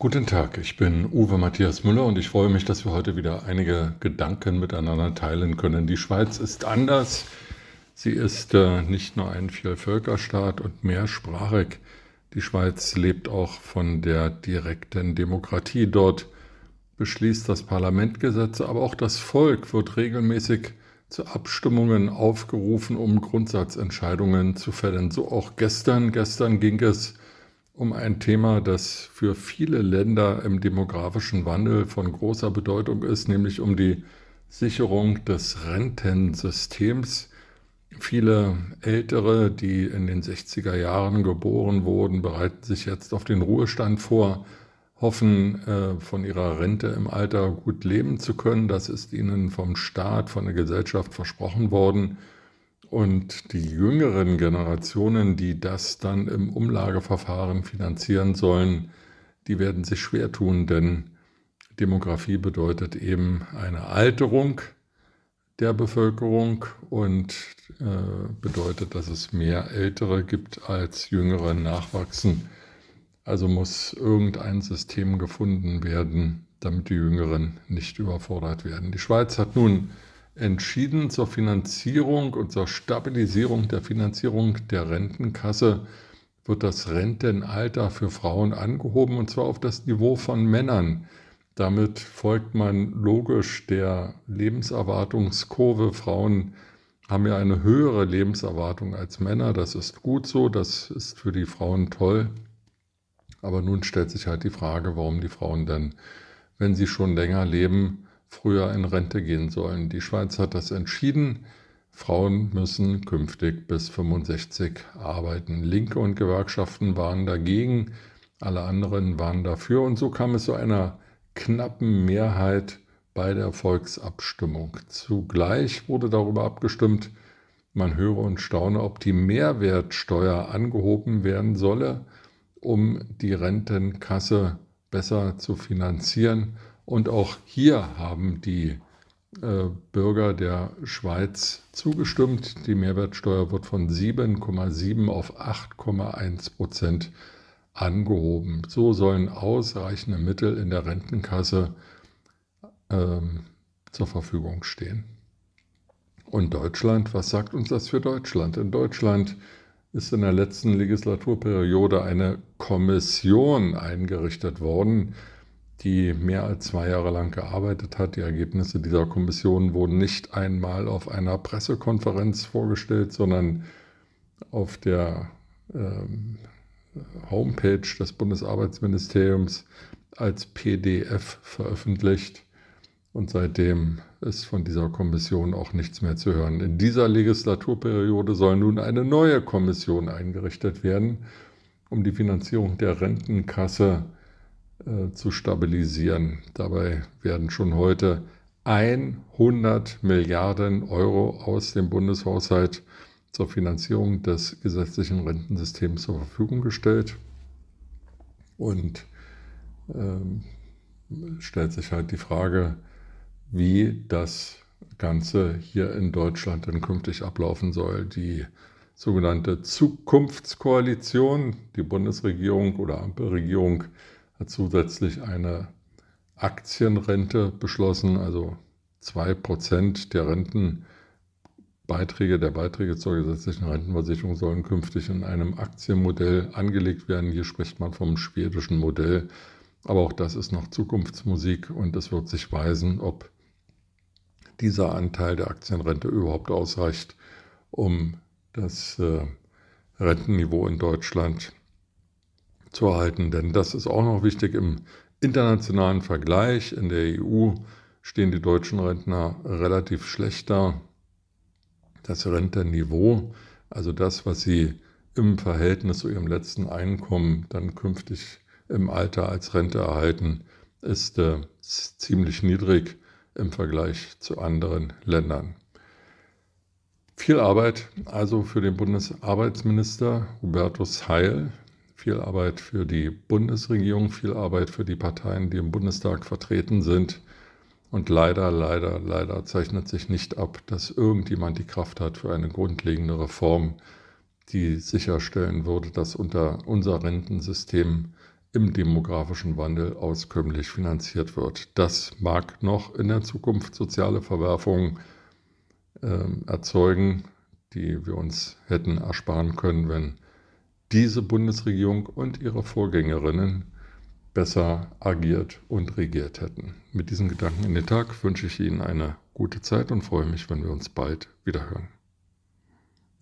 Guten Tag, ich bin Uwe Matthias Müller und ich freue mich, dass wir heute wieder einige Gedanken miteinander teilen können. Die Schweiz ist anders. Sie ist äh, nicht nur ein Vielvölkerstaat und mehrsprachig. Die Schweiz lebt auch von der direkten Demokratie. Dort beschließt das Parlament Gesetze, aber auch das Volk wird regelmäßig zu Abstimmungen aufgerufen, um Grundsatzentscheidungen zu fällen. So auch gestern. Gestern ging es um ein Thema, das für viele Länder im demografischen Wandel von großer Bedeutung ist, nämlich um die Sicherung des Rentensystems. Viele Ältere, die in den 60er Jahren geboren wurden, bereiten sich jetzt auf den Ruhestand vor, hoffen äh, von ihrer Rente im Alter gut leben zu können. Das ist ihnen vom Staat, von der Gesellschaft versprochen worden. Und die jüngeren Generationen, die das dann im Umlageverfahren finanzieren sollen, die werden sich schwer tun, denn Demografie bedeutet eben eine Alterung der Bevölkerung und äh, bedeutet, dass es mehr Ältere gibt als Jüngere nachwachsen. Also muss irgendein System gefunden werden, damit die Jüngeren nicht überfordert werden. Die Schweiz hat nun entschieden zur Finanzierung und zur Stabilisierung der Finanzierung der Rentenkasse wird das Rentenalter für Frauen angehoben und zwar auf das Niveau von Männern. Damit folgt man logisch der Lebenserwartungskurve. Frauen haben ja eine höhere Lebenserwartung als Männer. Das ist gut so, das ist für die Frauen toll. Aber nun stellt sich halt die Frage, warum die Frauen dann, wenn sie schon länger leben, früher in Rente gehen sollen. Die Schweiz hat das entschieden. Frauen müssen künftig bis 65 arbeiten. Linke und Gewerkschaften waren dagegen, alle anderen waren dafür und so kam es zu einer knappen Mehrheit bei der Volksabstimmung. Zugleich wurde darüber abgestimmt, man höre und staune, ob die Mehrwertsteuer angehoben werden solle, um die Rentenkasse besser zu finanzieren und auch hier haben die äh, Bürger der Schweiz zugestimmt. Die Mehrwertsteuer wird von 7,7 auf 8,1 Prozent angehoben. So sollen ausreichende Mittel in der Rentenkasse ähm, zur Verfügung stehen. Und Deutschland, was sagt uns das für Deutschland? In Deutschland ist in der letzten Legislaturperiode eine Kommission eingerichtet worden, die mehr als zwei Jahre lang gearbeitet hat. Die Ergebnisse dieser Kommission wurden nicht einmal auf einer Pressekonferenz vorgestellt, sondern auf der ähm, Homepage des Bundesarbeitsministeriums als PDF veröffentlicht. Und seitdem ist von dieser Kommission auch nichts mehr zu hören. In dieser Legislaturperiode soll nun eine neue Kommission eingerichtet werden, um die Finanzierung der Rentenkasse zu äh, zu stabilisieren. Dabei werden schon heute 100 Milliarden Euro aus dem Bundeshaushalt zur Finanzierung des gesetzlichen Rentensystems zur Verfügung gestellt. Und ähm, stellt sich halt die Frage, wie das Ganze hier in Deutschland dann künftig ablaufen soll. Die sogenannte Zukunftskoalition, die Bundesregierung oder Ampelregierung, hat zusätzlich eine Aktienrente beschlossen, also 2% der Rentenbeiträge, der Beiträge zur gesetzlichen Rentenversicherung sollen künftig in einem Aktienmodell angelegt werden. Hier spricht man vom schwedischen Modell, aber auch das ist noch Zukunftsmusik und es wird sich weisen, ob dieser Anteil der Aktienrente überhaupt ausreicht, um das äh, Rentenniveau in Deutschland zu erhalten. Denn das ist auch noch wichtig im internationalen Vergleich. In der EU stehen die deutschen Rentner relativ schlechter. Das Rentenniveau, also das, was sie im Verhältnis zu ihrem letzten Einkommen dann künftig im Alter als Rente erhalten, ist äh, ziemlich niedrig im Vergleich zu anderen Ländern. Viel Arbeit also für den Bundesarbeitsminister Hubertus Heil, viel Arbeit für die Bundesregierung, viel Arbeit für die Parteien, die im Bundestag vertreten sind. Und leider, leider, leider zeichnet sich nicht ab, dass irgendjemand die Kraft hat für eine grundlegende Reform, die sicherstellen würde, dass unter unser Rentensystem im demografischen Wandel auskömmlich finanziert wird. Das mag noch in der Zukunft soziale Verwerfungen äh, erzeugen, die wir uns hätten ersparen können, wenn diese Bundesregierung und ihre Vorgängerinnen besser agiert und regiert hätten. Mit diesen Gedanken in den Tag wünsche ich Ihnen eine gute Zeit und freue mich, wenn wir uns bald wieder hören.